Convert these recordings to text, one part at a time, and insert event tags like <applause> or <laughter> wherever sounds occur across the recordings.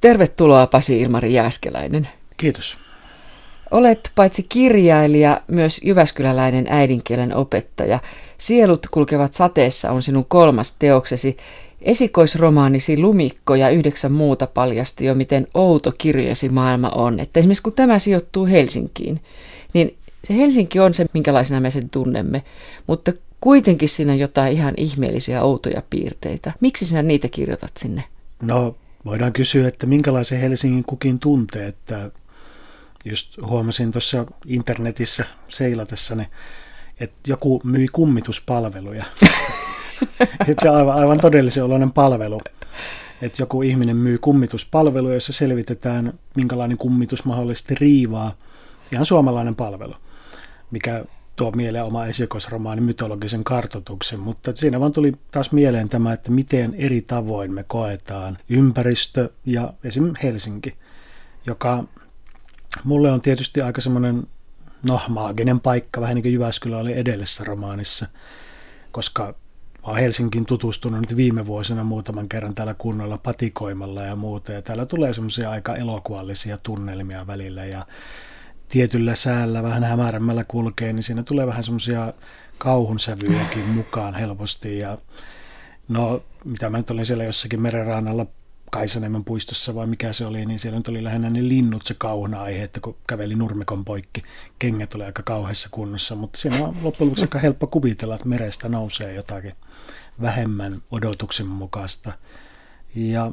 Tervetuloa Pasi Ilmari Jääskeläinen. Kiitos. Olet paitsi kirjailija, myös jyväskyläläinen äidinkielen opettaja. Sielut kulkevat sateessa on sinun kolmas teoksesi. Esikoisromaanisi Lumikko ja yhdeksän muuta paljasti jo, miten outo kirjasi maailma on. Että esimerkiksi kun tämä sijoittuu Helsinkiin, niin se Helsinki on se, minkälaisena me sen tunnemme, mutta kuitenkin siinä on jotain ihan ihmeellisiä outoja piirteitä. Miksi sinä niitä kirjoitat sinne? No, voidaan kysyä, että minkälaisen Helsingin kukin tuntee, että just huomasin tuossa internetissä seilatessani, että joku myi kummituspalveluja. <laughs> että se on aivan, aivan todellisen oloinen palvelu. Että joku ihminen myy kummituspalveluja, jossa selvitetään, minkälainen kummitus mahdollisesti riivaa. Ihan suomalainen palvelu, mikä tuo mieleen oma esikoisromaani mytologisen kartotuksen, mutta siinä vaan tuli taas mieleen tämä, että miten eri tavoin me koetaan ympäristö ja esim. Helsinki, joka mulle on tietysti aika semmoinen no, maaginen paikka, vähän niin kuin Jyväskylä oli edellisessä romaanissa, koska mä oon Helsinkiin tutustunut nyt viime vuosina muutaman kerran täällä kunnolla patikoimalla ja muuta, ja täällä tulee semmoisia aika elokuvallisia tunnelmia välillä, ja tietyllä säällä vähän hämärämmällä kulkee, niin siinä tulee vähän semmoisia kauhunsävyjäkin mukaan helposti, ja no, mitä mä nyt olin siellä jossakin merenrannalla Kaisaniemen puistossa vai mikä se oli, niin siellä nyt oli lähinnä ne linnut se kauhun aihe, että kun käveli nurmikon poikki, kengät oli aika kauheassa kunnossa, mutta siinä on loppujen lopuksi aika helppo kuvitella, että merestä nousee jotakin vähemmän odotuksen mukaista. Ja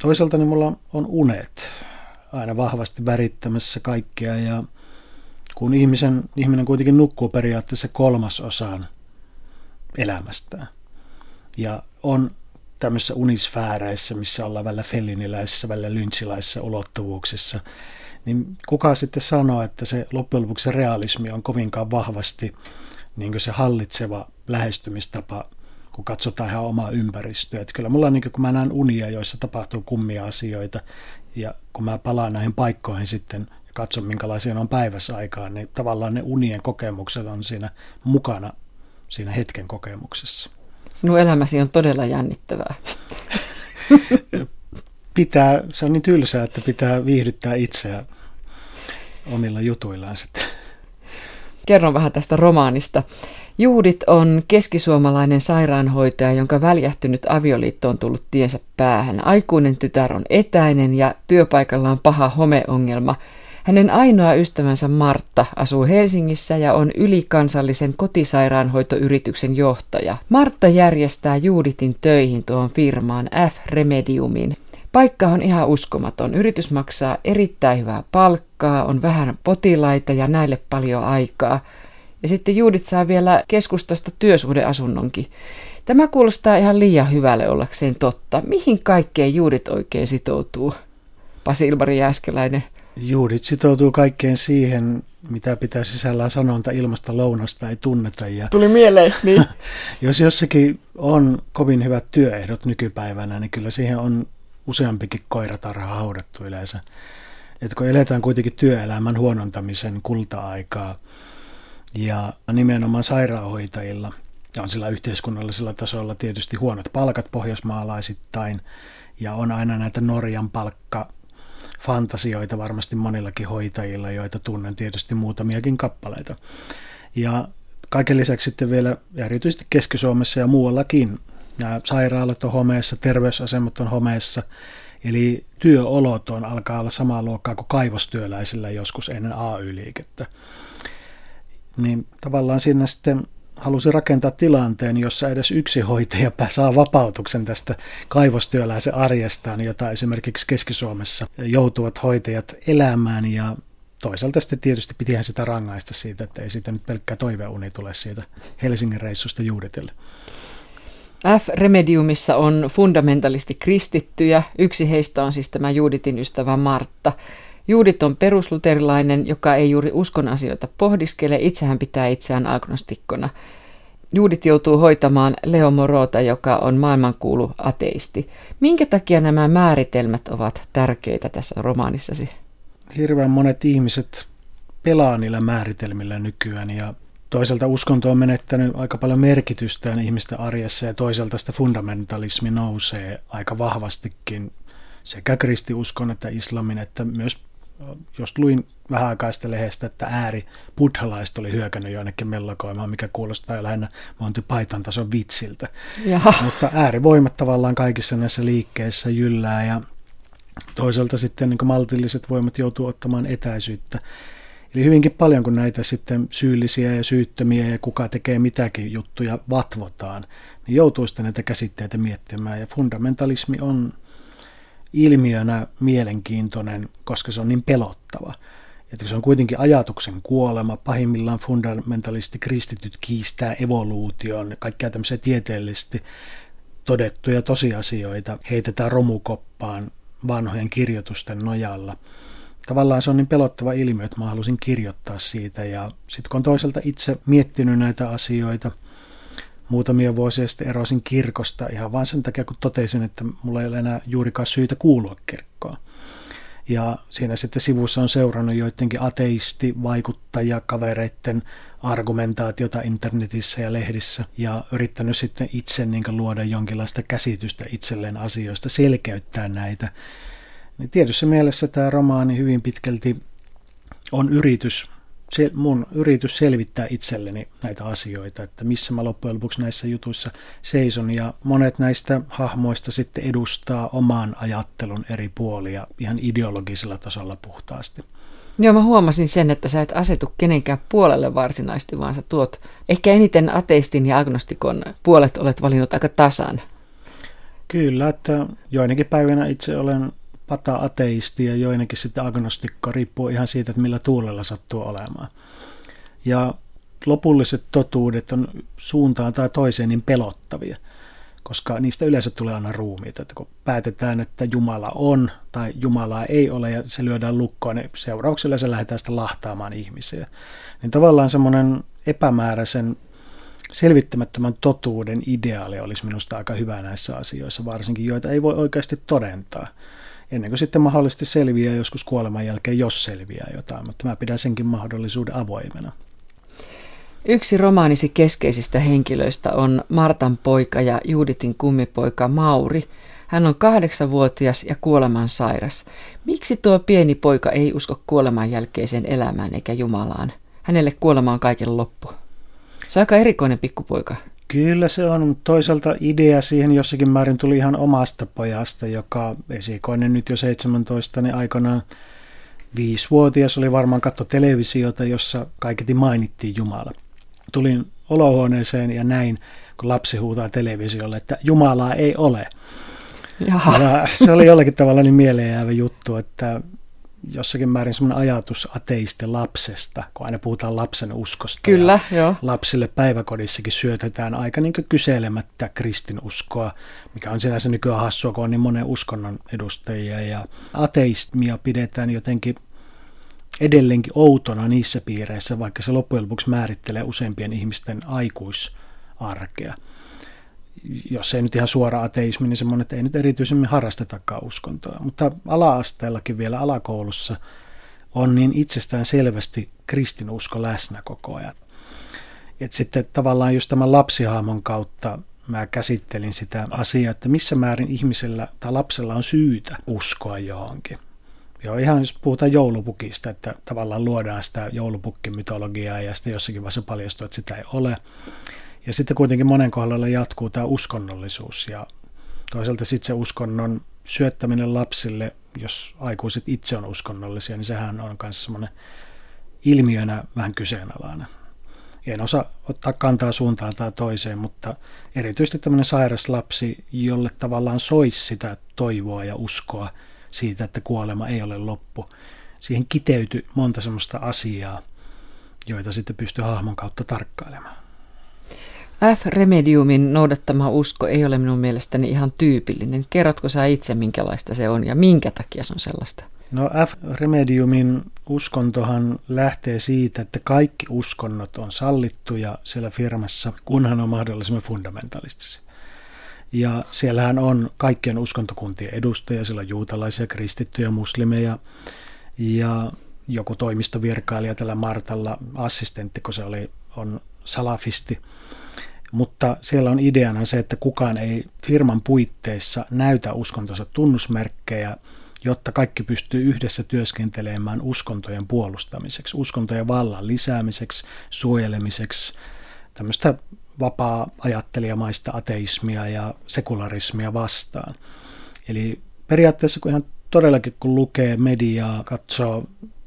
toisaalta niin mulla on unet aina vahvasti värittämässä kaikkea ja kun ihmisen, ihminen kuitenkin nukkuu periaatteessa kolmasosaan elämästään ja on tämmöisissä unisfääreissä, missä ollaan välillä felliniläisissä, välillä lynchilaisissa ulottuvuuksissa, niin kuka sitten sanoo, että se loppujen lopuksi se realismi on kovinkaan vahvasti niin se hallitseva lähestymistapa, kun katsotaan ihan omaa ympäristöä. Että kyllä mulla niin kun mä näen unia, joissa tapahtuu kummia asioita, ja kun mä palaan näihin paikkoihin sitten ja katson, minkälaisia on päivässä aikaa, niin tavallaan ne unien kokemukset on siinä mukana siinä hetken kokemuksessa. Sinun elämäsi on todella jännittävää. <laughs> pitää, se on niin tylsää, että pitää viihdyttää itseä omilla jutuillaan sitten. Kerron vähän tästä romaanista. Juudit on keskisuomalainen sairaanhoitaja, jonka väljähtynyt avioliitto on tullut tiensä päähän. Aikuinen tytär on etäinen ja työpaikalla on paha homeongelma – hänen ainoa ystävänsä Martta asuu Helsingissä ja on ylikansallisen kotisairaanhoitoyrityksen johtaja. Martta järjestää Juuditin töihin tuohon firmaan F-Remediumin. Paikka on ihan uskomaton. Yritys maksaa erittäin hyvää palkkaa, on vähän potilaita ja näille paljon aikaa. Ja sitten Juudit saa vielä keskustasta työsuhdeasunnonkin. Tämä kuulostaa ihan liian hyvälle ollakseen totta. Mihin kaikkeen Juudit oikein sitoutuu? Pasi Ilmari Jääskeläinen. Juudit sitoutuu kaikkeen siihen, mitä pitää sisällään sanonta ilmasta lounasta ei tunneta. Ja Tuli mieleen, <laughs> niin. jos jossakin on kovin hyvät työehdot nykypäivänä, niin kyllä siihen on useampikin koiratarha haudattu yleensä. Et kun eletään kuitenkin työelämän huonontamisen kulta-aikaa ja nimenomaan sairaanhoitajilla on sillä yhteiskunnallisella tasolla tietysti huonot palkat pohjoismaalaisittain ja on aina näitä Norjan palkka fantasioita varmasti monillakin hoitajilla, joita tunnen tietysti muutamiakin kappaleita. Ja kaiken lisäksi sitten vielä erityisesti Keski-Suomessa ja muuallakin nämä sairaalat on homeessa, terveysasemat on homeessa, eli työolot on alkaa olla samaa luokkaa kuin kaivostyöläisillä joskus ennen AY-liikettä. Niin tavallaan siinä sitten halusi rakentaa tilanteen, jossa edes yksi hoitaja saa vapautuksen tästä kaivostyöläisen arjestaan, jota esimerkiksi Keski-Suomessa joutuvat hoitajat elämään ja toisaalta sitten tietysti pitihän sitä rangaista siitä, että ei siitä nyt pelkkä toiveuni tule siitä Helsingin reissusta juudetelle. F-Remediumissa on fundamentalisti kristittyjä. Yksi heistä on siis tämä Juuditin ystävä Martta. Juudit on perusluterilainen, joka ei juuri uskon asioita pohdiskele, itsehän pitää itseään agnostikkona. Juudit joutuu hoitamaan Leo Morota, joka on maailmankuulu ateisti. Minkä takia nämä määritelmät ovat tärkeitä tässä romaanissasi? Hirveän monet ihmiset pelaa niillä määritelmillä nykyään ja toisaalta uskonto on menettänyt aika paljon merkitystään ihmisten arjessa ja toisaalta sitä fundamentalismi nousee aika vahvastikin sekä kristiuskon että islamin, että myös jos luin vähän aikaa sitten lehdestä, että ääri buddhalaiset oli hyökännyt jonnekin mellakoimaan, mikä kuulostaa jo lähinnä Monty Python tason vitsiltä. Jaha. Mutta äärivoimat tavallaan kaikissa näissä liikkeissä jyllää ja toisaalta sitten niin maltilliset voimat joutuu ottamaan etäisyyttä. Eli hyvinkin paljon, kun näitä sitten syyllisiä ja syyttömiä ja kuka tekee mitäkin juttuja vatvotaan, niin joutuu sitten näitä käsitteitä miettimään. Ja fundamentalismi on ilmiönä mielenkiintoinen, koska se on niin pelottava. Että se on kuitenkin ajatuksen kuolema, pahimmillaan fundamentalisti kristityt kiistää evoluution, kaikkia tämmöisiä tieteellisesti todettuja tosiasioita heitetään romukoppaan vanhojen kirjoitusten nojalla. Tavallaan se on niin pelottava ilmiö, että mä halusin kirjoittaa siitä ja sitten kun on toisaalta itse miettinyt näitä asioita – muutamia vuosia sitten erosin kirkosta ihan vain sen takia, kun totesin, että mulla ei ole enää juurikaan syytä kuulua kirkkoon. Ja siinä sitten sivussa on seurannut joidenkin ateisti, vaikuttajia, kavereiden argumentaatiota internetissä ja lehdissä ja yrittänyt sitten itse niin luoda jonkinlaista käsitystä itselleen asioista, selkeyttää näitä. Niin tietyssä mielessä tämä romaani hyvin pitkälti on yritys se, mun yritys selvittää itselleni näitä asioita, että missä mä loppujen lopuksi näissä jutuissa seison. Ja monet näistä hahmoista sitten edustaa oman ajattelun eri puolia ihan ideologisella tasolla puhtaasti. Joo, mä huomasin sen, että sä et asetu kenenkään puolelle varsinaisesti, vaan sä tuot ehkä eniten ateistin ja agnostikon puolet olet valinnut aika tasan. Kyllä, että joinakin päivinä itse olen pata-ateisti ja joinakin sitten agnostikko, riippuu ihan siitä, että millä tuulella sattuu olemaan. Ja lopulliset totuudet on suuntaan tai toiseen niin pelottavia, koska niistä yleensä tulee aina ruumiita. Että kun päätetään, että Jumala on tai Jumalaa ei ole ja se lyödään lukkoon, niin seurauksella se lähdetään sitä lahtaamaan ihmisiä. Niin tavallaan semmoinen epämääräisen selvittämättömän totuuden ideaali olisi minusta aika hyvä näissä asioissa, varsinkin joita ei voi oikeasti todentaa ennen kuin sitten mahdollisesti selviää joskus kuoleman jälkeen, jos selviää jotain, mutta mä pidän senkin mahdollisuuden avoimena. Yksi romaanisi keskeisistä henkilöistä on Martan poika ja Juuditin kummipoika Mauri. Hän on kahdeksanvuotias ja kuoleman sairas. Miksi tuo pieni poika ei usko kuoleman jälkeiseen elämään eikä Jumalaan? Hänelle kuolema on kaiken loppu. Se on aika erikoinen pikkupoika. Kyllä se on. Toisaalta idea siihen jossakin määrin tuli ihan omasta pojasta, joka esikoinen nyt jo 17, niin aikanaan viisivuotias oli varmaan katto televisiota, jossa kaiketi mainittiin Jumala. Tulin olohuoneeseen ja näin, kun lapsi huutaa televisiolle, että Jumalaa ei ole. Jaha. Ja se oli jollakin tavalla niin mieleenjäävä juttu, että jossakin määrin semmoinen ajatus ateisten lapsesta, kun aina puhutaan lapsen uskosta. Kyllä, joo. Lapsille päiväkodissakin syötetään aika niin kyselemättä kristinuskoa, mikä on sinänsä nykyään hassua, kun on niin monen uskonnon edustajia. Ja ateismia pidetään jotenkin edelleenkin outona niissä piireissä, vaikka se loppujen lopuksi määrittelee useimpien ihmisten aikuisarkea jos ei nyt ihan suora ateismi, niin semmoinen, että ei nyt erityisemmin harrastetakaan uskontoa. Mutta ala-asteellakin vielä alakoulussa on niin itsestään selvästi kristinusko läsnä koko ajan. Et sitten tavallaan just tämän lapsihaamon kautta mä käsittelin sitä asiaa, että missä määrin ihmisellä tai lapsella on syytä uskoa johonkin. Joo, ihan jos puhutaan joulupukista, että tavallaan luodaan sitä joulupukkimytologiaa ja sitten jossakin vaiheessa paljastuu, että sitä ei ole. Ja sitten kuitenkin monen kohdalla jatkuu tämä uskonnollisuus ja toisaalta sitten se uskonnon syöttäminen lapsille, jos aikuiset itse on uskonnollisia, niin sehän on myös semmoinen ilmiönä vähän kyseenalainen. En osaa ottaa kantaa suuntaan tai toiseen, mutta erityisesti tämmöinen sairas lapsi, jolle tavallaan soisi sitä toivoa ja uskoa siitä, että kuolema ei ole loppu. Siihen kiteytyi monta semmoista asiaa, joita sitten pystyy hahmon kautta tarkkailemaan. F-remediumin noudattama usko ei ole minun mielestäni ihan tyypillinen. Kerrotko sä itse, minkälaista se on ja minkä takia se on sellaista? No F-remediumin uskontohan lähtee siitä, että kaikki uskonnot on sallittuja siellä firmassa, kunhan on mahdollisimman fundamentalistisia. Ja siellähän on kaikkien uskontokuntien edustajia, siellä on juutalaisia, kristittyjä, muslimeja ja joku toimistovirkailija tällä Martalla, assistentti, kun se oli, on salafisti. Mutta siellä on ideana se, että kukaan ei firman puitteissa näytä uskontonsa tunnusmerkkejä, jotta kaikki pystyy yhdessä työskentelemään uskontojen puolustamiseksi, uskontojen vallan lisäämiseksi, suojelemiseksi, tämmöistä vapaa-ajattelijamaista ateismia ja sekularismia vastaan. Eli periaatteessa kun ihan todellakin kun lukee mediaa, katsoo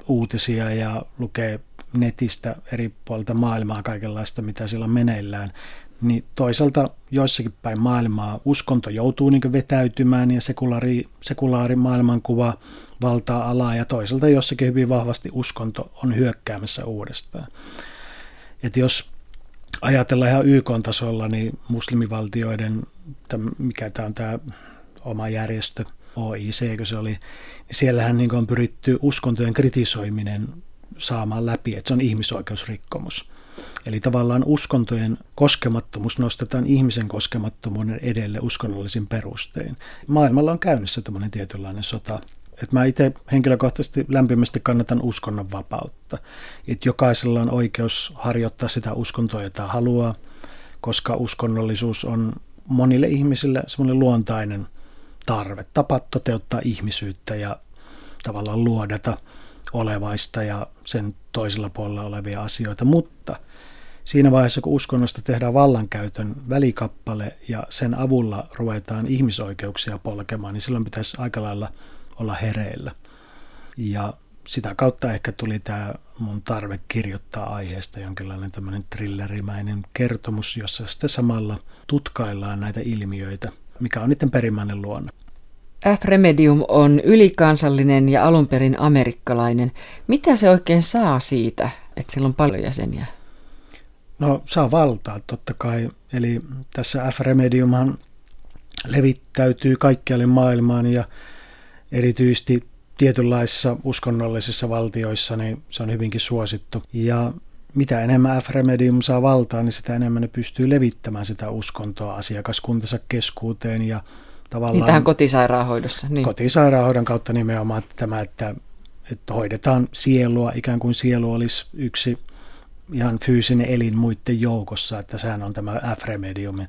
uutisia ja lukee netistä eri puolilta maailmaa kaikenlaista, mitä siellä on meneillään, niin toisaalta joissakin päin maailmaa uskonto joutuu niin vetäytymään ja sekulaari, sekulaari maailmankuva valtaa alaa ja toisaalta jossakin hyvin vahvasti uskonto on hyökkäämässä uudestaan. Et jos ajatellaan ihan YK-tasolla, niin muslimivaltioiden, mikä tämä on tämä oma järjestö, OIC, kun se oli, niin siellähän niin on pyritty uskontojen kritisoiminen saamaan läpi, että se on ihmisoikeusrikkomus. Eli tavallaan uskontojen koskemattomuus nostetaan ihmisen koskemattomuuden edelle uskonnollisin perustein. Maailmalla on käynnissä tämmöinen tietynlainen sota. Et mä itse henkilökohtaisesti lämpimästi kannatan uskonnon vapautta. Että jokaisella on oikeus harjoittaa sitä uskontoa, jota haluaa, koska uskonnollisuus on monille ihmisille semmoinen luontainen tarve, tapa toteuttaa ihmisyyttä ja tavallaan luodata olevaista ja sen toisella puolella olevia asioita, mutta siinä vaiheessa, kun uskonnosta tehdään vallankäytön välikappale ja sen avulla ruvetaan ihmisoikeuksia polkemaan, niin silloin pitäisi aika lailla olla hereillä. Ja sitä kautta ehkä tuli tämä mun tarve kirjoittaa aiheesta jonkinlainen tämmöinen thrillerimäinen kertomus, jossa sitten samalla tutkaillaan näitä ilmiöitä, mikä on niiden perimmäinen luonne. F-Remedium on ylikansallinen ja alun perin amerikkalainen. Mitä se oikein saa siitä, että sillä on paljon jäseniä? No saa valtaa totta kai. Eli tässä F-Remediumhan levittäytyy kaikkialle maailmaan ja erityisesti tietynlaisissa uskonnollisissa valtioissa niin se on hyvinkin suosittu. Ja mitä enemmän F-Remedium saa valtaa, niin sitä enemmän ne pystyy levittämään sitä uskontoa asiakaskuntansa keskuuteen ja tavallaan... Niin tähän kotisairaanhoidossa. Niin. Kotisairaanhoidon kautta nimenomaan tämä, että, että hoidetaan sielua, ikään kuin sielu olisi yksi ihan fyysinen elin muiden joukossa, että sehän on tämä F-remediumin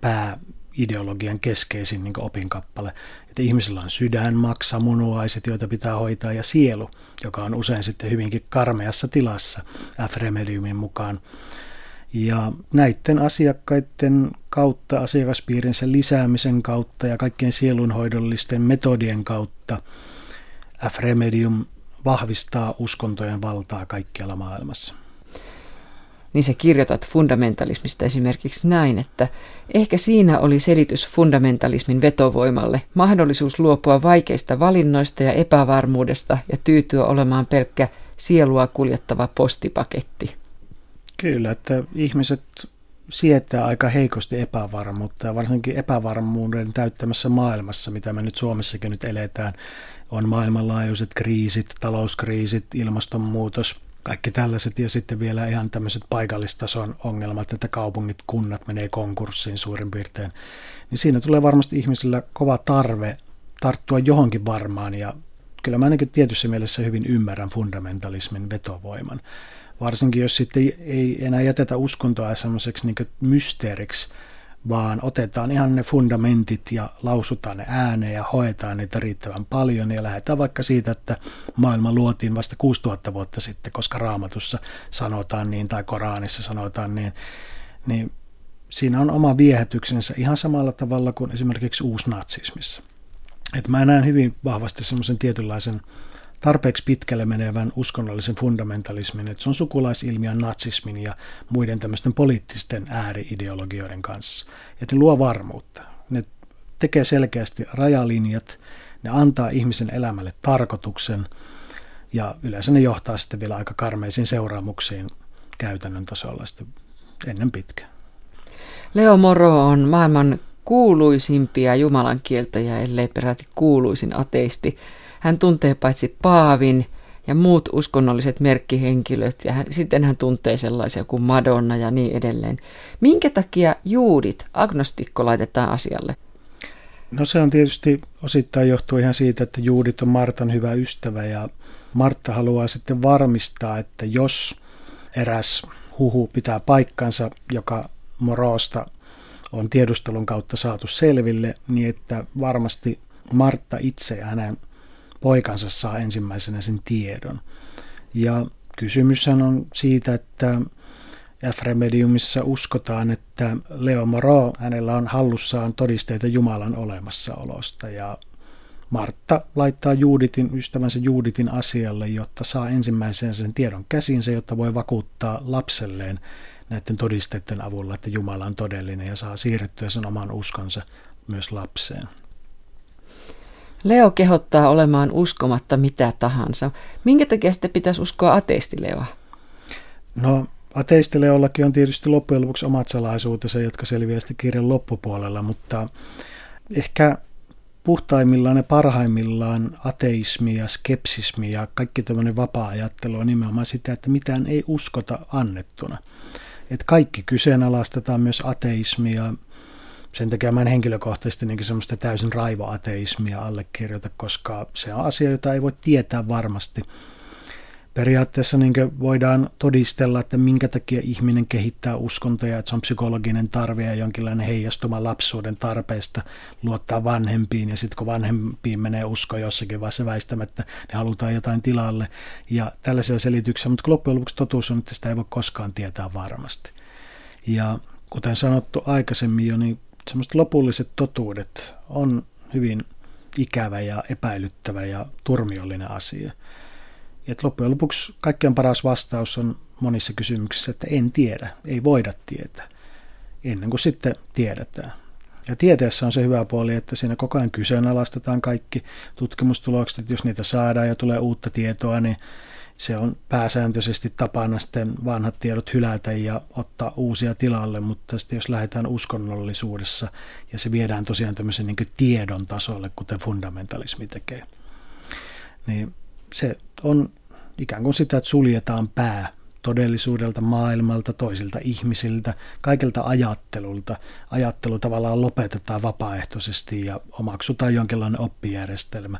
pääideologian keskeisin niin opinkappale. Että ihmisillä on sydän, maksa, munuaiset, joita pitää hoitaa, ja sielu, joka on usein sitten hyvinkin karmeassa tilassa F-remediumin mukaan. Ja näiden asiakkaiden kautta, asiakaspiirinsä lisäämisen kautta ja kaikkien sielunhoidollisten metodien kautta F-Remedium vahvistaa uskontojen valtaa kaikkialla maailmassa. Niin sä kirjoitat fundamentalismista esimerkiksi näin, että ehkä siinä oli selitys fundamentalismin vetovoimalle, mahdollisuus luopua vaikeista valinnoista ja epävarmuudesta ja tyytyä olemaan pelkkä sielua kuljettava postipaketti. Kyllä, että ihmiset sietää aika heikosti epävarmuutta. Ja varsinkin epävarmuuden täyttämässä maailmassa, mitä me nyt Suomessakin nyt eletään, on maailmanlaajuiset kriisit, talouskriisit, ilmastonmuutos, kaikki tällaiset ja sitten vielä ihan tämmöiset paikallistason ongelmat, että kaupungit, kunnat menee konkurssiin suurin piirtein, niin siinä tulee varmasti ihmisillä kova tarve tarttua johonkin varmaan ja kyllä mä ainakin tietyssä mielessä hyvin ymmärrän fundamentalismin vetovoiman varsinkin jos sitten ei enää jätetä uskontoa semmoiseksi niin mysteeriksi, vaan otetaan ihan ne fundamentit ja lausutaan ne ääneen ja hoetaan niitä riittävän paljon ja lähdetään vaikka siitä, että maailma luotiin vasta 6000 vuotta sitten, koska raamatussa sanotaan niin tai Koranissa sanotaan niin, niin siinä on oma viehätyksensä ihan samalla tavalla kuin esimerkiksi uusnatsismissa. Et mä näen hyvin vahvasti semmoisen tietynlaisen tarpeeksi pitkälle menevän uskonnollisen fundamentalismin, että se on sukulaisilmiön natsismin ja muiden tämmöisten poliittisten ääriideologioiden kanssa. Että ne luo varmuutta. Ne tekee selkeästi rajalinjat, ne antaa ihmisen elämälle tarkoituksen ja yleensä ne johtaa sitten vielä aika karmeisiin seuraamuksiin käytännön tasolla sitten ennen pitkään. Leo Moro on maailman kuuluisimpia jumalan kieltäjiä, ellei peräti kuuluisin ateisti. Hän tuntee paitsi Paavin ja muut uskonnolliset merkkihenkilöt ja hän, sitten hän tuntee sellaisia kuin Madonna ja niin edelleen. Minkä takia juudit, agnostikko, laitetaan asialle? No se on tietysti osittain johtuu ihan siitä, että juudit on Martan hyvä ystävä ja Martta haluaa sitten varmistaa, että jos eräs huhu pitää paikkansa, joka Morosta on tiedustelun kautta saatu selville, niin että varmasti Martta itse ja hänen poikansa saa ensimmäisenä sen tiedon. Ja kysymyshän on siitä, että F-Remediumissa uskotaan, että Leo Moro, hänellä on hallussaan todisteita Jumalan olemassaolosta ja Martta laittaa Juuditin, ystävänsä Juuditin asialle, jotta saa ensimmäisen sen tiedon käsinsä, jotta voi vakuuttaa lapselleen näiden todisteiden avulla, että Jumala on todellinen ja saa siirrettyä sen oman uskonsa myös lapseen. Leo kehottaa olemaan uskomatta mitä tahansa. Minkä takia sitten pitäisi uskoa ateistileoa? No ateistileollakin on tietysti loppujen lopuksi omat salaisuutensa, jotka selviää sitten kirjan loppupuolella, mutta ehkä puhtaimmillaan ja parhaimmillaan ateismi ja skepsismi ja kaikki tämmöinen vapaa-ajattelu on nimenomaan sitä, että mitään ei uskota annettuna. Että kaikki kyseenalaistetaan myös ateismia. Sen takia mä en henkilökohtaisesti niin semmoista täysin raivoateismia allekirjoita, koska se on asia, jota ei voi tietää varmasti periaatteessa niin voidaan todistella, että minkä takia ihminen kehittää uskontoja, että se on psykologinen tarve ja jonkinlainen heijastuma lapsuuden tarpeesta luottaa vanhempiin ja sitten kun vanhempiin menee usko jossakin vaiheessa väistämättä, niin halutaan jotain tilalle ja tällaisia selityksiä, mutta loppujen lopuksi totuus on, että sitä ei voi koskaan tietää varmasti. Ja kuten sanottu aikaisemmin jo, niin semmoiset lopulliset totuudet on hyvin ikävä ja epäilyttävä ja turmiollinen asia. Ja loppujen lopuksi kaikkein paras vastaus on monissa kysymyksissä, että en tiedä, ei voida tietää, ennen kuin sitten tiedetään. Ja tieteessä on se hyvä puoli, että siinä koko ajan kyseenalaistetaan kaikki tutkimustulokset, jos niitä saadaan ja tulee uutta tietoa, niin se on pääsääntöisesti tapana sitten vanhat tiedot hylätä ja ottaa uusia tilalle, mutta sitten jos lähdetään uskonnollisuudessa ja se viedään tosiaan tämmöisen niin tiedon tasolle, kuten fundamentalismi tekee, niin se on ikään kuin sitä, että suljetaan pää todellisuudelta, maailmalta, toisilta ihmisiltä, kaikelta ajattelulta. Ajattelu tavallaan lopetetaan vapaaehtoisesti ja omaksutaan jonkinlainen oppijärjestelmä,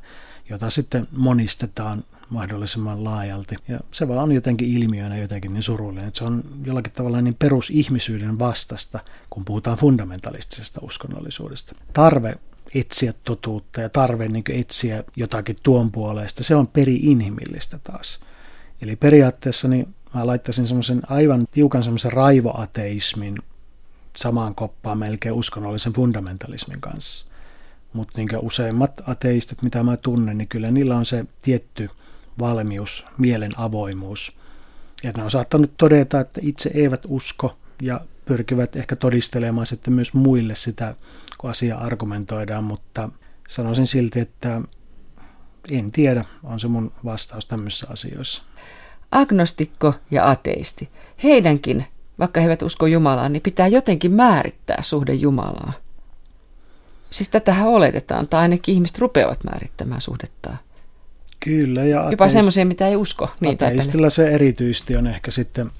jota sitten monistetaan mahdollisimman laajalti. Ja se vaan on jotenkin ilmiönä jotenkin niin surullinen, että se on jollakin tavalla niin perusihmisyyden vastasta, kun puhutaan fundamentalistisesta uskonnollisuudesta. Tarve etsiä totuutta ja tarve niin etsiä jotakin tuon puolesta, se on peri-inhimillistä taas. Eli periaatteessa niin mä laittaisin semmoisen aivan tiukan semmoisen raivoateismin samaan koppaan melkein uskonnollisen fundamentalismin kanssa. Mutta niin useimmat ateistit, mitä mä tunnen, niin kyllä niillä on se tietty valmius, mielen avoimuus. Ja ne on saattanut todeta, että itse eivät usko ja pyrkivät ehkä todistelemaan sitten myös muille sitä kun asia argumentoidaan, mutta sanoisin silti, että en tiedä, on se mun vastaus tämmöisissä asioissa. Agnostikko ja ateisti. Heidänkin, vaikka he eivät usko Jumalaan, niin pitää jotenkin määrittää suhde Jumalaa. Siis tätähän oletetaan, tai ainakin ihmiset rupeavat määrittämään suhdettaan. Kyllä. Ja Jopa semmoisia, mitä ei usko. Niin, ateistilla se erityisesti on ehkä sitten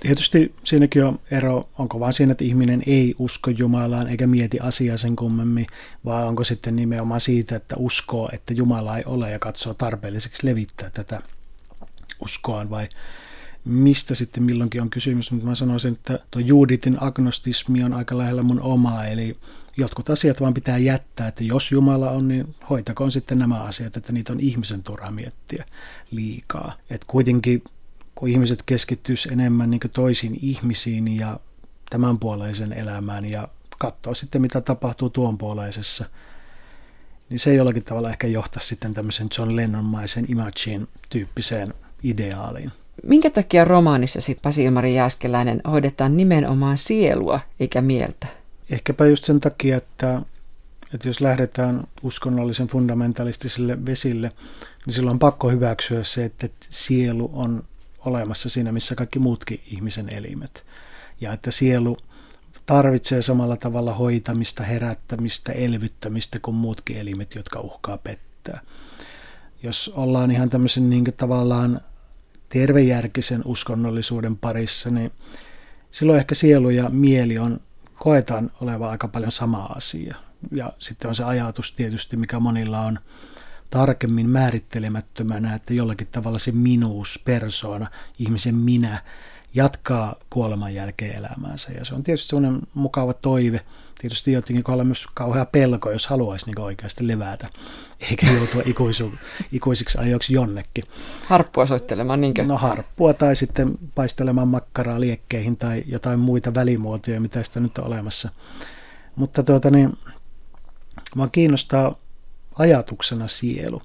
Tietysti siinäkin on ero, onko vaan siinä, että ihminen ei usko Jumalaan eikä mieti asiaa sen kummemmin, vai onko sitten nimenomaan siitä, että uskoo, että Jumala ei ole ja katsoo tarpeelliseksi levittää tätä uskoaan, vai mistä sitten milloinkin on kysymys, mutta mä sanoisin, että tuo Juuditin agnostismi on aika lähellä mun omaa, eli jotkut asiat vaan pitää jättää, että jos Jumala on, niin hoitakoon sitten nämä asiat, että niitä on ihmisen turha miettiä liikaa. Et kuitenkin kun ihmiset keskittyisi enemmän niin toisiin ihmisiin ja tämänpuoleisen elämään ja katsoa sitten, mitä tapahtuu tuonpuoleisessa, niin se jollakin tavalla ehkä johtaa sitten tämmöisen John Lennon-maisen Imagine tyyppiseen ideaaliin. Minkä takia romaanissa sitten Pasi-Ilmari Jääskeläinen hoidetaan nimenomaan sielua eikä mieltä? Ehkäpä just sen takia, että, että jos lähdetään uskonnollisen fundamentalistisille vesille, niin silloin on pakko hyväksyä se, että sielu on olemassa siinä, missä kaikki muutkin ihmisen elimet. Ja että sielu tarvitsee samalla tavalla hoitamista, herättämistä, elvyttämistä kuin muutkin elimet, jotka uhkaa pettää. Jos ollaan ihan tämmöisen niin tavallaan tervejärkisen uskonnollisuuden parissa, niin silloin ehkä sielu ja mieli on, koetaan oleva aika paljon sama asia. Ja sitten on se ajatus tietysti, mikä monilla on, tarkemmin määrittelemättömänä, että jollakin tavalla se minuus, persoona, ihmisen minä jatkaa kuoleman jälkeen elämäänsä. Ja se on tietysti sellainen mukava toive. Tietysti jotenkin olla myös kauhea pelko, jos haluaisi niin oikeasti levätä, eikä joutua ikuisu, ikuisiksi ajoiksi jonnekin. Harppua soittelemaan, niinkö? No harppua tai sitten paistelemaan makkaraa liekkeihin tai jotain muita välimuotoja, mitä sitä nyt on olemassa. Mutta tuota niin, Mua kiinnostaa ajatuksena sielu.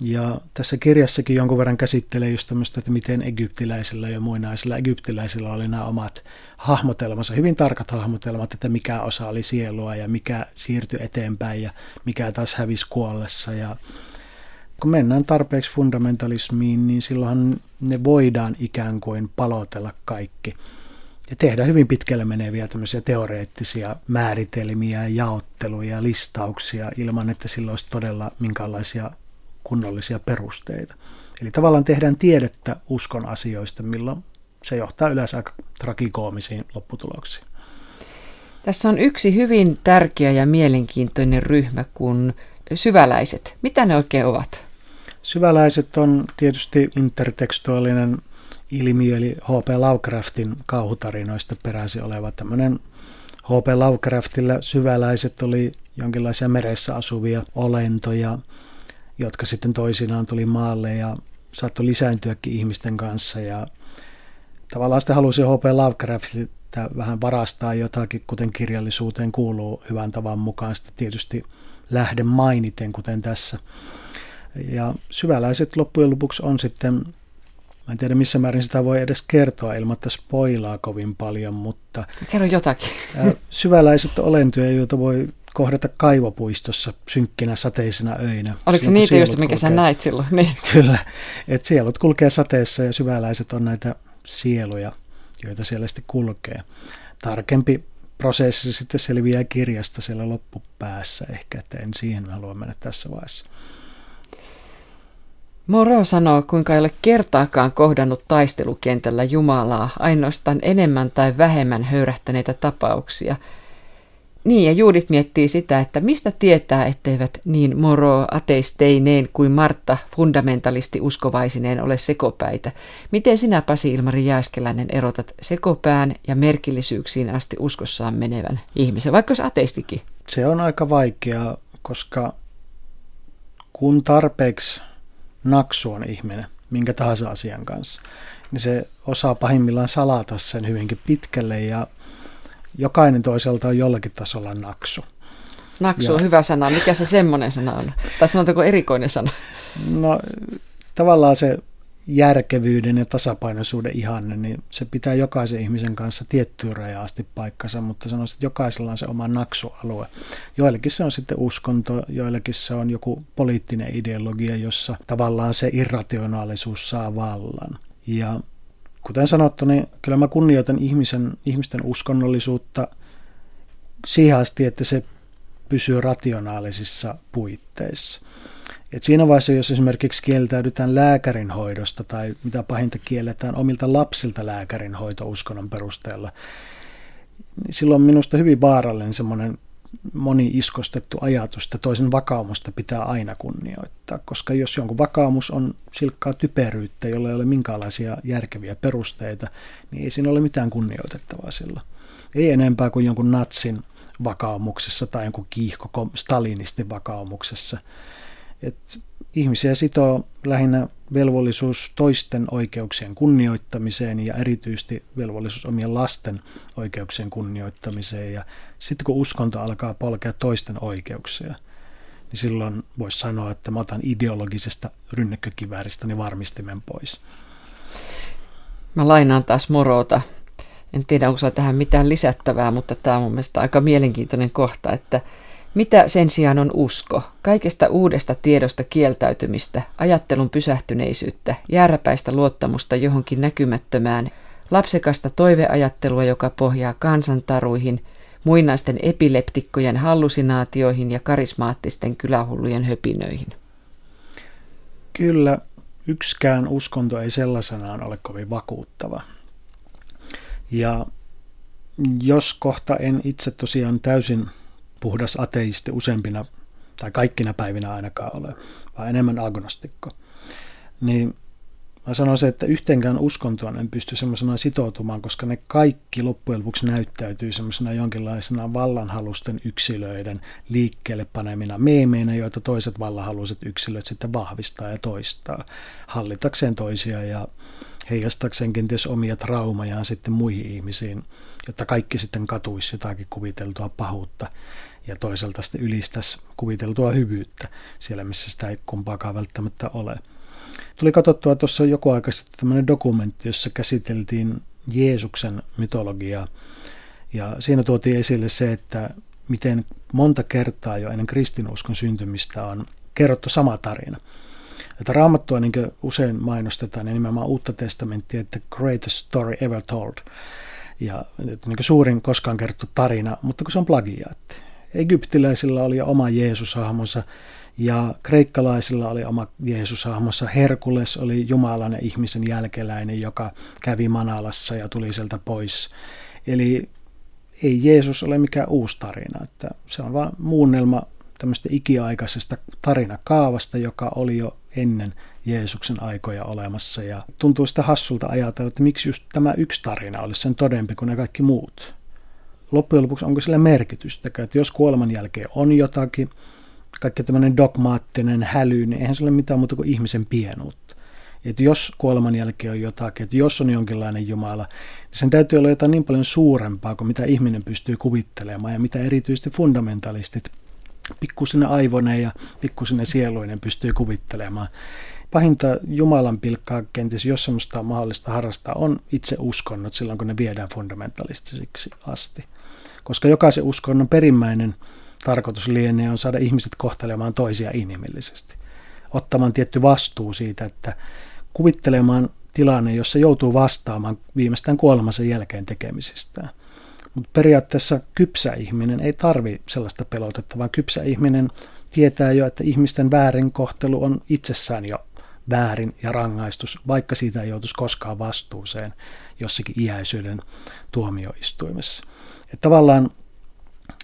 Ja tässä kirjassakin jonkun verran käsittelee just tämmöistä, että miten egyptiläisillä ja muinaisilla egyptiläisillä oli nämä omat hahmotelmansa, hyvin tarkat hahmotelmat, että mikä osa oli sielua ja mikä siirtyi eteenpäin ja mikä taas hävisi kuollessa. Ja kun mennään tarpeeksi fundamentalismiin, niin silloinhan ne voidaan ikään kuin palotella kaikki – ja tehdä hyvin pitkälle meneviä tämmöisiä teoreettisia määritelmiä, jaotteluja, listauksia ilman, että sillä olisi todella minkäänlaisia kunnollisia perusteita. Eli tavallaan tehdään tiedettä uskon asioista, milloin se johtaa yleensä aika trakikoomisiin lopputuloksiin. Tässä on yksi hyvin tärkeä ja mielenkiintoinen ryhmä kuin syväläiset. Mitä ne oikein ovat? Syväläiset on tietysti intertekstuaalinen ilmiö, eli H.P. Lovecraftin kauhutarinoista peräisin oleva tämmöinen H.P. Lovecraftilla syväläiset oli jonkinlaisia meressä asuvia olentoja, jotka sitten toisinaan tuli maalle ja saattoi lisääntyäkin ihmisten kanssa. Ja tavallaan sitten halusi H.P. Lovecraftilta vähän varastaa jotakin, kuten kirjallisuuteen kuuluu hyvän tavan mukaan sitten tietysti lähde mainiten, kuten tässä. Ja syväläiset loppujen lopuksi on sitten Mä en tiedä missä määrin sitä voi edes kertoa ilman, että spoilaa kovin paljon, mutta... Kerro jotakin. Syväläiset olentoja, joita voi kohdata kaivopuistossa synkkinä sateisina öinä. Oliko se niitä just, mikä sä näit silloin? Niin. <laughs> Kyllä, että sielut kulkee sateessa ja syväläiset on näitä sieluja, joita siellä sitten kulkee. Tarkempi prosessi sitten selviää kirjasta siellä loppupäässä ehkä, että en siihen halua mennä tässä vaiheessa. Moro sanoo, kuinka ei ole kertaakaan kohdannut taistelukentällä Jumalaa, ainoastaan enemmän tai vähemmän höyrähtäneitä tapauksia. Niin, ja Juudit miettii sitä, että mistä tietää, etteivät niin Moro ateisteineen kuin Martta fundamentalisti uskovaisineen ole sekopäitä. Miten sinä, Pasi Ilmari Jääskeläinen, erotat sekopään ja merkillisyyksiin asti uskossaan menevän ihmisen, vaikka olisi ateistikin? Se on aika vaikeaa, koska kun tarpeeksi naksu on ihminen minkä tahansa asian kanssa, niin se osaa pahimmillaan salata sen hyvinkin pitkälle ja jokainen toiselta on jollakin tasolla naksu. Naksu on ja, hyvä sana. Mikä se semmoinen sana on? Tai sanotaanko erikoinen sana? No tavallaan se järkevyyden ja tasapainoisuuden ihanne, niin se pitää jokaisen ihmisen kanssa tiettyyn rajaan asti paikkansa, mutta sanoisin, että jokaisella on se oma naksualue. Joillekin se on sitten uskonto, joillekin se on joku poliittinen ideologia, jossa tavallaan se irrationaalisuus saa vallan. Ja kuten sanottu, niin kyllä mä kunnioitan ihmisen, ihmisten uskonnollisuutta siihen asti, että se pysyy rationaalisissa puitteissa. Et siinä vaiheessa, jos esimerkiksi kieltäydytään lääkärin hoidosta tai mitä pahinta kielletään omilta lapsilta lääkärin hoito uskonnon perusteella, niin silloin minusta hyvin vaarallinen semmoinen moni-iskostettu ajatus, että toisen vakaumusta pitää aina kunnioittaa, koska jos jonkun vakaumus on silkkaa typeryyttä, jolla ei ole minkäänlaisia järkeviä perusteita, niin ei siinä ole mitään kunnioitettavaa sillä. Ei enempää kuin jonkun natsin vakaumuksessa tai jonkun kiihko stalinistin vakaumuksessa. Et ihmisiä sitoo lähinnä velvollisuus toisten oikeuksien kunnioittamiseen ja erityisesti velvollisuus omien lasten oikeuksien kunnioittamiseen. Ja sitten kun uskonto alkaa polkea toisten oikeuksia, niin silloin voisi sanoa, että mä otan ideologisesta rynnäkkökivääristäni varmistimen pois. Mä lainaan taas Morota. En tiedä, onko tähän mitään lisättävää, mutta tämä on mun mielestä aika mielenkiintoinen kohta, että – mitä sen sijaan on usko? Kaikesta uudesta tiedosta kieltäytymistä, ajattelun pysähtyneisyyttä, jääräpäistä luottamusta johonkin näkymättömään, lapsekasta toiveajattelua, joka pohjaa kansantaruihin, muinaisten epileptikkojen hallusinaatioihin ja karismaattisten kylähullujen höpinöihin. Kyllä, yksikään uskonto ei sellaisenaan ole kovin vakuuttava. Ja jos kohta en itse tosiaan täysin puhdas ateisti useimpina tai kaikkina päivinä ainakaan ole, vaan enemmän agnostikko. Niin Mä sanoisin, että yhteenkään uskontoon en pysty semmoisena sitoutumaan, koska ne kaikki loppujen lopuksi näyttäytyy semmoisena jonkinlaisena vallanhalusten yksilöiden liikkeelle panemina meemeinä, joita toiset vallanhaluiset yksilöt sitten vahvistaa ja toistaa hallitakseen toisia ja heijastakseen kenties omia traumajaan sitten muihin ihmisiin, jotta kaikki sitten katuisi jotakin kuviteltua pahuutta ja toisaalta sitten ylistäisi kuviteltua hyvyyttä siellä, missä sitä ei kumpaakaan välttämättä ole. Tuli katsottua tuossa joku aika sitten tämmöinen dokumentti, jossa käsiteltiin Jeesuksen mytologiaa. Ja siinä tuotiin esille se, että miten monta kertaa jo ennen kristinuskon syntymistä on kerrottu sama tarina. Että raamattua niin usein mainostetaan, ja nimenomaan uutta testamenttia, että greatest story ever told. Ja niin suurin koskaan kerrottu tarina, mutta kun se on plagiaatti. Egyptiläisillä oli oma Jeesus-hahmonsa, ja kreikkalaisilla oli oma Jeesus-hahmossa. Herkules oli Jumalan ihmisen jälkeläinen, joka kävi Manalassa ja tuli sieltä pois. Eli ei Jeesus ole mikään uusi tarina, että se on vain muunnelma tämmöistä ikiaikaisesta tarinakaavasta, joka oli jo ennen Jeesuksen aikoja olemassa. Ja tuntuu sitä hassulta ajatella, että miksi just tämä yksi tarina olisi sen todempi kuin ne kaikki muut. Loppujen lopuksi onko sillä merkitystä, että jos kuoleman jälkeen on jotakin, kaikki tämmöinen dogmaattinen häly, niin eihän se ole mitään muuta kuin ihmisen pienuutta. Että jos kuoleman jälkeen on jotakin, että jos on jonkinlainen Jumala, niin sen täytyy olla jotain niin paljon suurempaa kuin mitä ihminen pystyy kuvittelemaan ja mitä erityisesti fundamentalistit pikkusinen aivoinen ja pikkusinen sieluinen pystyy kuvittelemaan. Pahinta Jumalan pilkkaa kenties, jos semmoista on mahdollista harrastaa, on itse uskonnot silloin, kun ne viedään fundamentalistisiksi asti. Koska jokaisen uskonnon perimmäinen tarkoitus lienee on saada ihmiset kohtelemaan toisia inhimillisesti. Ottamaan tietty vastuu siitä, että kuvittelemaan tilanne, jossa joutuu vastaamaan viimeistään kuolemansa jälkeen tekemisistään. Mutta periaatteessa kypsä ihminen ei tarvi sellaista pelotetta, vaan kypsä ihminen tietää jo, että ihmisten väärin kohtelu on itsessään jo väärin ja rangaistus, vaikka siitä ei joutuisi koskaan vastuuseen jossakin iäisyyden tuomioistuimessa. Että tavallaan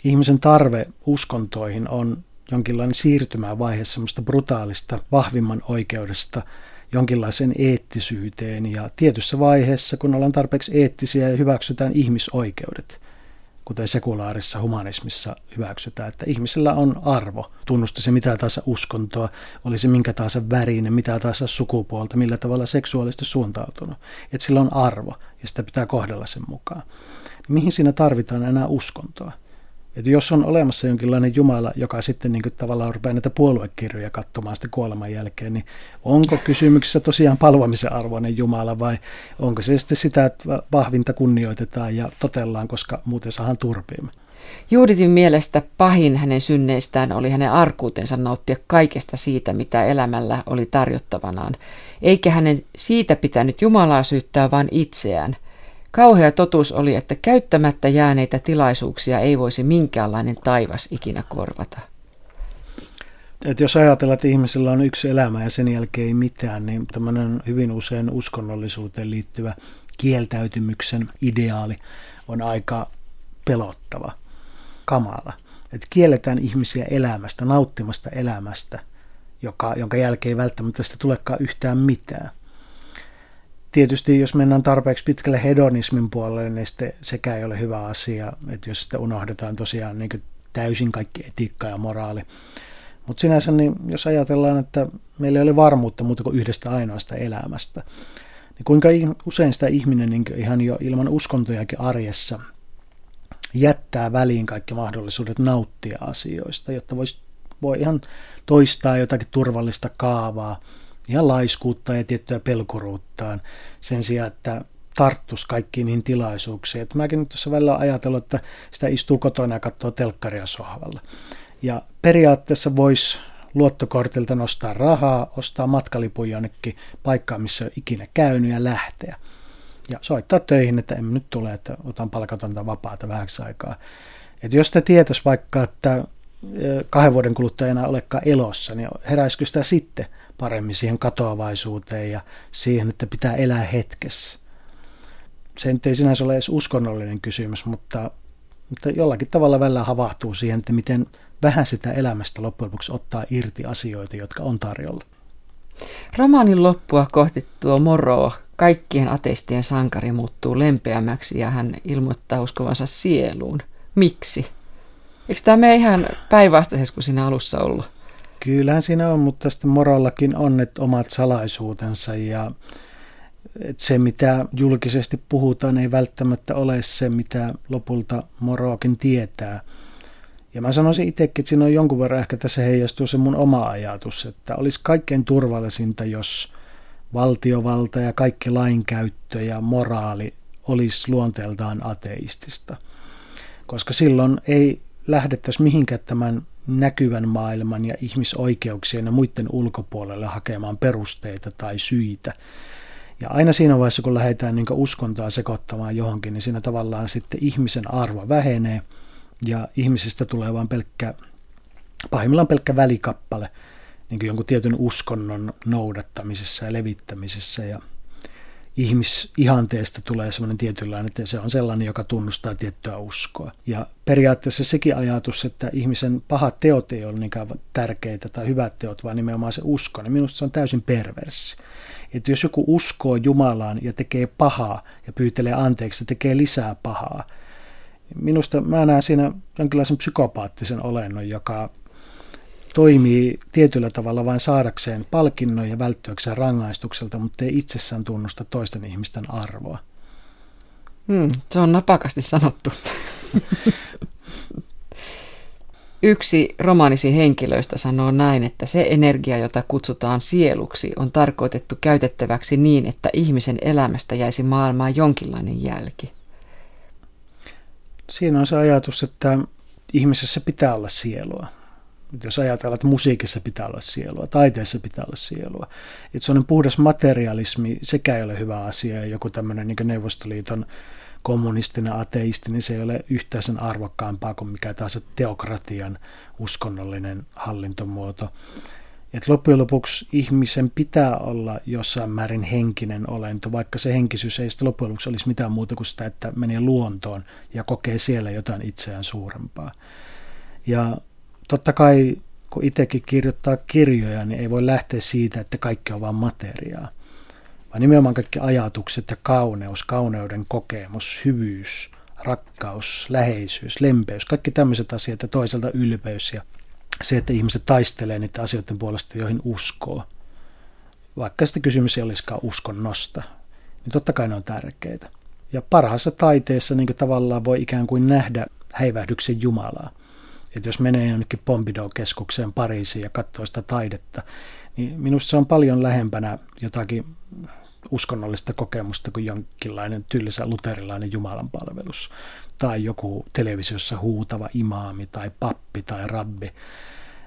ihmisen tarve uskontoihin on jonkinlainen siirtymävaihe semmoista brutaalista, vahvimman oikeudesta jonkinlaiseen eettisyyteen ja tietyssä vaiheessa, kun ollaan tarpeeksi eettisiä ja hyväksytään ihmisoikeudet, kuten sekulaarissa humanismissa hyväksytään, että ihmisellä on arvo, tunnusta se mitä tahansa uskontoa, olisi minkä tahansa värinen, mitä tahansa sukupuolta, millä tavalla seksuaalisesti suuntautunut, että sillä on arvo ja sitä pitää kohdella sen mukaan. Mihin siinä tarvitaan enää uskontoa? Että jos on olemassa jonkinlainen Jumala, joka sitten niin kuin tavallaan rupeaa näitä puoluekirjoja katsomaan sitten kuoleman jälkeen, niin onko kysymyksessä tosiaan palvomisen arvoinen Jumala vai onko se sitten sitä, että vahvinta kunnioitetaan ja totellaan, koska muuten saadaan turpiimme? Juuditin mielestä pahin hänen synneistään oli hänen arkuutensa nauttia kaikesta siitä, mitä elämällä oli tarjottavanaan, eikä hänen siitä pitänyt Jumalaa syyttää, vaan itseään – Kauhea totuus oli, että käyttämättä jääneitä tilaisuuksia ei voisi minkäänlainen taivas ikinä korvata. Et jos ajatellaan, että ihmisellä on yksi elämä ja sen jälkeen ei mitään, niin tämmöinen hyvin usein uskonnollisuuteen liittyvä kieltäytymyksen ideaali on aika pelottava, kamala. Että kielletään ihmisiä elämästä, nauttimasta elämästä, joka, jonka jälkeen ei välttämättä sitä tulekaan yhtään mitään tietysti jos mennään tarpeeksi pitkälle hedonismin puolelle, niin sitten sekä ei ole hyvä asia, että jos sitten unohdetaan tosiaan niin täysin kaikki etiikka ja moraali. Mutta sinänsä, niin jos ajatellaan, että meillä ei ole varmuutta muuta kuin yhdestä ainoasta elämästä, niin kuinka usein sitä ihminen niin ihan jo ilman uskontojakin arjessa jättää väliin kaikki mahdollisuudet nauttia asioista, jotta voisi, voi ihan toistaa jotakin turvallista kaavaa, ihan laiskuutta ja tiettyä pelkuruuttaan sen sijaan, että tarttus kaikkiin niihin tilaisuuksiin. Että mäkin nyt tässä välillä ajatellut, että sitä istuu kotona ja katsoo telkkaria sohvalla. Ja periaatteessa voisi luottokortilta nostaa rahaa, ostaa matkalipun jonnekin paikkaan, missä on ikinä käynyt ja lähteä. Ja soittaa töihin, että en nyt tule, että otan palkatonta vapaata vähäksi aikaa. Että jos te tietäisi vaikka, että kahden vuoden kuluttua enää olekaan elossa, niin heräisikö sitä sitten – paremmin siihen katoavaisuuteen ja siihen, että pitää elää hetkessä. Se nyt ei sinänsä ole edes uskonnollinen kysymys, mutta, mutta jollakin tavalla välillä havahtuu siihen, että miten vähän sitä elämästä loppujen lopuksi ottaa irti asioita, jotka on tarjolla. Romaanin loppua kohti tuo moro, kaikkien ateistien sankari, muuttuu lempeämmäksi ja hän ilmoittaa uskovansa sieluun. Miksi? Eikö tämä mene ihan päinvastaisesti kuin siinä alussa ollut? Kyllähän siinä on, mutta tästä morollakin on ne omat salaisuutensa ja että se, mitä julkisesti puhutaan, ei välttämättä ole se, mitä lopulta moroakin tietää. Ja mä sanoisin itsekin, että siinä on jonkun verran ehkä tässä heijastuu se mun oma ajatus, että olisi kaikkein turvallisinta, jos valtiovalta ja kaikki lainkäyttö ja moraali olisi luonteeltaan ateistista. Koska silloin ei lähdettäisi mihinkään tämän näkyvän maailman ja ihmisoikeuksien ja muiden ulkopuolelle hakemaan perusteita tai syitä. Ja aina siinä vaiheessa, kun lähdetään niin uskontoa sekoittamaan johonkin, niin siinä tavallaan sitten ihmisen arvo vähenee ja ihmisistä tulee vain pelkkä, pahimmillaan pelkkä välikappale niin jonkun tietyn uskonnon noudattamisessa ja levittämisessä ja ihmisihanteesta tulee semmoinen tietynlainen, että se on sellainen, joka tunnustaa tiettyä uskoa. Ja periaatteessa sekin ajatus, että ihmisen pahat teot ei ole niinkään tärkeitä tai hyvät teot, vaan nimenomaan se usko, niin minusta se on täysin perverssi. Että jos joku uskoo Jumalaan ja tekee pahaa ja pyytelee anteeksi ja tekee lisää pahaa, minusta mä näen siinä jonkinlaisen psykopaattisen olennon, joka toimii tietyllä tavalla vain saadakseen palkinnon ja välttyäkseen rangaistukselta, mutta ei itsessään tunnusta toisten ihmisten arvoa. Hmm, se on napakasti sanottu. Yksi romaanisi henkilöistä sanoo näin, että se energia, jota kutsutaan sieluksi, on tarkoitettu käytettäväksi niin, että ihmisen elämästä jäisi maailmaan jonkinlainen jälki. Siinä on se ajatus, että ihmisessä pitää olla sielua. Jos ajatellaan, että musiikissa pitää olla sielua, taiteessa pitää olla sielua. Että sellainen puhdas materialismi, sekä ei ole hyvä asia. Ja joku tämmöinen niin Neuvostoliiton kommunistinen ateisti, niin se ei ole yhtään sen arvokkaampaa kuin mikä taas teokratian uskonnollinen hallintomuoto. Et loppujen lopuksi ihmisen pitää olla jossain määrin henkinen olento, vaikka se henkisyys ei sitten loppujen lopuksi olisi mitään muuta kuin sitä, että menee luontoon ja kokee siellä jotain itseään suurempaa. Ja totta kai, kun itsekin kirjoittaa kirjoja, niin ei voi lähteä siitä, että kaikki on vain materiaa vaan nimenomaan kaikki ajatukset ja kauneus, kauneuden kokemus, hyvyys, rakkaus, läheisyys, lempeys, kaikki tämmöiset asiat ja toisaalta ylpeys ja se, että ihmiset taistelee niiden asioiden puolesta, joihin uskoo. Vaikka sitä kysymys ei olisikaan uskonnosta, niin totta kai ne on tärkeitä. Ja parhaassa taiteessa niin tavallaan voi ikään kuin nähdä häivähdyksen Jumalaa. Että jos menee jonnekin Pompidou-keskukseen Pariisiin ja katsoo sitä taidetta, niin minusta se on paljon lähempänä jotakin uskonnollista kokemusta kuin jonkinlainen tylsä luterilainen jumalanpalvelus tai joku televisiossa huutava imaami tai pappi tai rabbi,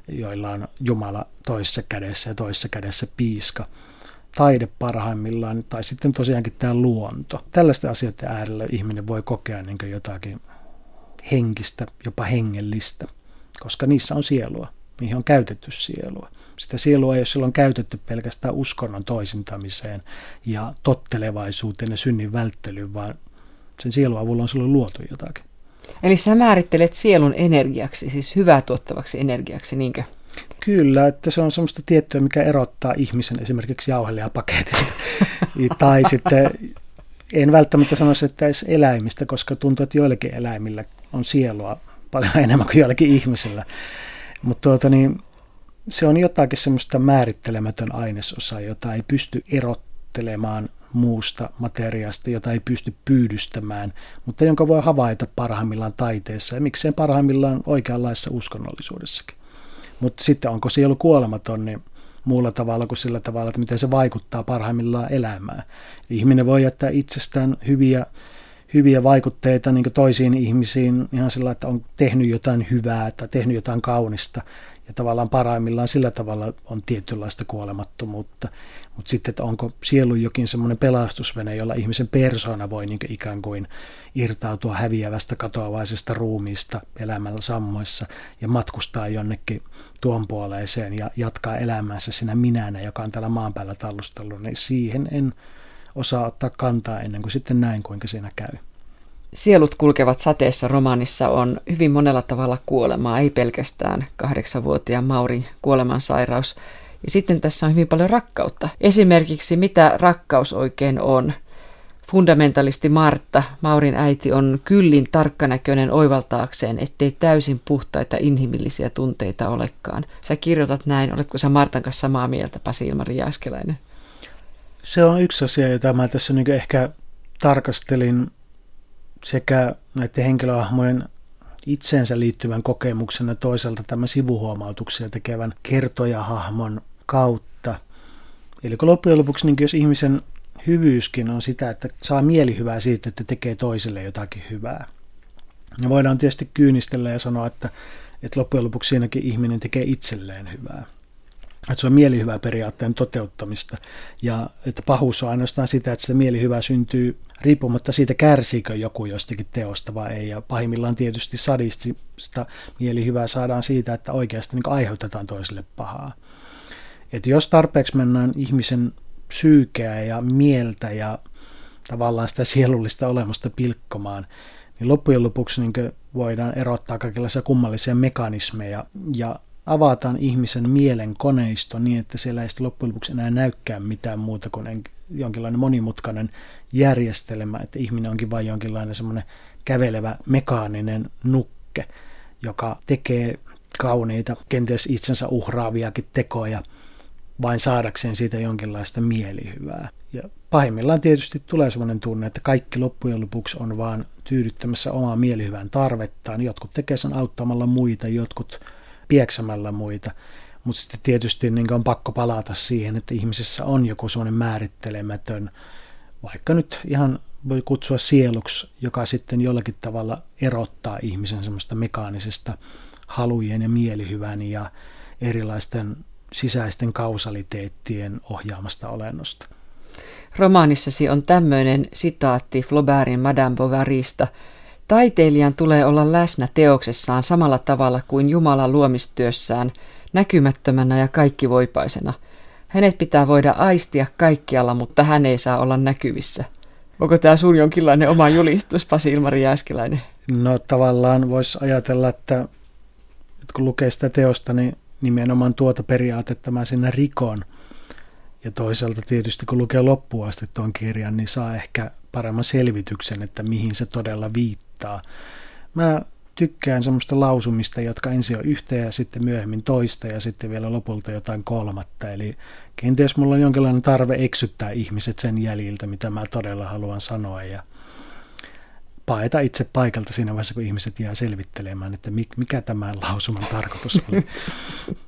joilla on Jumala toisessa kädessä ja toisessa kädessä piiska. Taide parhaimmillaan tai sitten tosiaankin tämä luonto. Tällaisten asioiden äärellä ihminen voi kokea niin jotakin henkistä, jopa hengellistä, koska niissä on sielua, mihin on käytetty sielua. Sitä sielua ei ole silloin käytetty pelkästään uskonnon toisintamiseen ja tottelevaisuuteen ja synnin välttelyyn, vaan sen sielun avulla on silloin luotu jotakin. Eli sä määrittelet sielun energiaksi, siis hyvää tuottavaksi energiaksi, niinkö? Kyllä, että se on semmoista tiettyä, mikä erottaa ihmisen esimerkiksi jauhelijapaketista. <laughs> tai sitten en välttämättä sanoisi, että edes eläimistä, koska tuntuu, että joillekin eläimillä on sielua paljon <laughs> enemmän kuin joillekin ihmisillä. Mutta tuota, niin, se on jotakin semmoista määrittelemätön ainesosa, jota ei pysty erottelemaan muusta materiaasta, jota ei pysty pyydystämään, mutta jonka voi havaita parhaimmillaan taiteessa ja miksei parhaimmillaan oikeanlaisessa uskonnollisuudessakin. Mutta sitten onko sielu kuolematon, niin muulla tavalla kuin sillä tavalla, että miten se vaikuttaa parhaimmillaan elämään. Ihminen voi jättää itsestään hyviä, hyviä vaikutteita niin toisiin ihmisiin ihan sillä, että on tehnyt jotain hyvää tai tehnyt jotain kaunista ja tavallaan parhaimmillaan sillä tavalla on tietynlaista kuolemattomuutta. Mutta sitten, että onko sielu jokin semmoinen pelastusvene, jolla ihmisen persona voi niin ikään kuin irtautua häviävästä katoavaisesta ruumiista elämällä sammoissa ja matkustaa jonnekin tuon puoleeseen ja jatkaa elämänsä siinä minänä, joka on täällä maan päällä tallustellut, niin siihen en osaa ottaa kantaa ennen kuin sitten näin, kuinka siinä käy. Sielut kulkevat sateessa romaanissa on hyvin monella tavalla kuolemaa, ei pelkästään kahdeksanvuotiaan Maurin kuolemansairaus, Ja sitten tässä on hyvin paljon rakkautta. Esimerkiksi mitä rakkaus oikein on. Fundamentalisti Martta, Maurin äiti, on kyllin tarkkanäköinen oivaltaakseen, ettei täysin puhtaita inhimillisiä tunteita olekaan. Sä kirjoitat näin, oletko sä Martan kanssa samaa mieltä, Pasi Ilmari Jääskeläinen? Se on yksi asia, jota mä tässä niin ehkä tarkastelin sekä näiden henkilöhahmojen itseensä liittyvän kokemuksen ja toisaalta tämän sivuhuomautuksia tekevän kertojahahmon kautta. Eli kun loppujen lopuksi, niin jos ihmisen hyvyyskin on sitä, että saa mielihyvää siitä, että tekee toiselle jotakin hyvää. Ja voidaan tietysti kyynistellä ja sanoa, että, että loppujen lopuksi siinäkin ihminen tekee itselleen hyvää. Että se on mielihyvää periaatteen toteuttamista ja että pahuus on ainoastaan sitä, että sitä mielihyvää syntyy riippumatta siitä, kärsiikö joku jostakin teosta vai ei. Ja pahimmillaan tietysti sadistista mielihyvää saadaan siitä, että oikeasti niin aiheutetaan toiselle pahaa. Että jos tarpeeksi mennään ihmisen psyykeä ja mieltä ja tavallaan sitä sielullista olemusta pilkkomaan, niin loppujen lopuksi niin voidaan erottaa kaikenlaisia kummallisia mekanismeja ja avataan ihmisen mielen koneisto niin, että siellä ei loppujen lopuksi enää näykään mitään muuta kuin jonkinlainen monimutkainen järjestelmä, että ihminen onkin vain jonkinlainen semmoinen kävelevä mekaaninen nukke, joka tekee kauniita, kenties itsensä uhraaviakin tekoja vain saadakseen siitä jonkinlaista mielihyvää. Ja pahimmillaan tietysti tulee sellainen tunne, että kaikki loppujen lopuksi on vaan tyydyttämässä omaa mielihyvän tarvettaan. Jotkut tekee sen auttamalla muita, jotkut pieksämällä muita. Mutta sitten tietysti niin on pakko palata siihen, että ihmisessä on joku sellainen määrittelemätön, vaikka nyt ihan voi kutsua sieluksi, joka sitten jollakin tavalla erottaa ihmisen semmoista mekaanisesta halujen ja mielihyvän ja erilaisten sisäisten kausaliteettien ohjaamasta olennosta. Romaanissasi on tämmöinen sitaatti Flaubertin Madame Bovarysta. Taiteilijan tulee olla läsnä teoksessaan samalla tavalla kuin Jumala luomistyössään, näkymättömänä ja kaikkivoipaisena. Hänet pitää voida aistia kaikkialla, mutta hän ei saa olla näkyvissä. Onko tämä sun jonkinlainen oma julistus, Pasi Ilmari Jääskeläinen? No tavallaan voisi ajatella, että, että kun lukee sitä teosta, niin nimenomaan tuota periaatetta mä sinne rikon. Ja toisaalta tietysti kun lukee loppuun asti tuon kirjan, niin saa ehkä paremman selvityksen, että mihin se todella viittaa. Mä tykkään semmoista lausumista, jotka ensin on yhtä ja sitten myöhemmin toista ja sitten vielä lopulta jotain kolmatta. Eli kenties mulla on jonkinlainen tarve eksyttää ihmiset sen jäljiltä, mitä mä todella haluan sanoa ja paeta itse paikalta siinä vaiheessa, kun ihmiset jää selvittelemään, että mikä tämän lausuman tarkoitus oli. <laughs>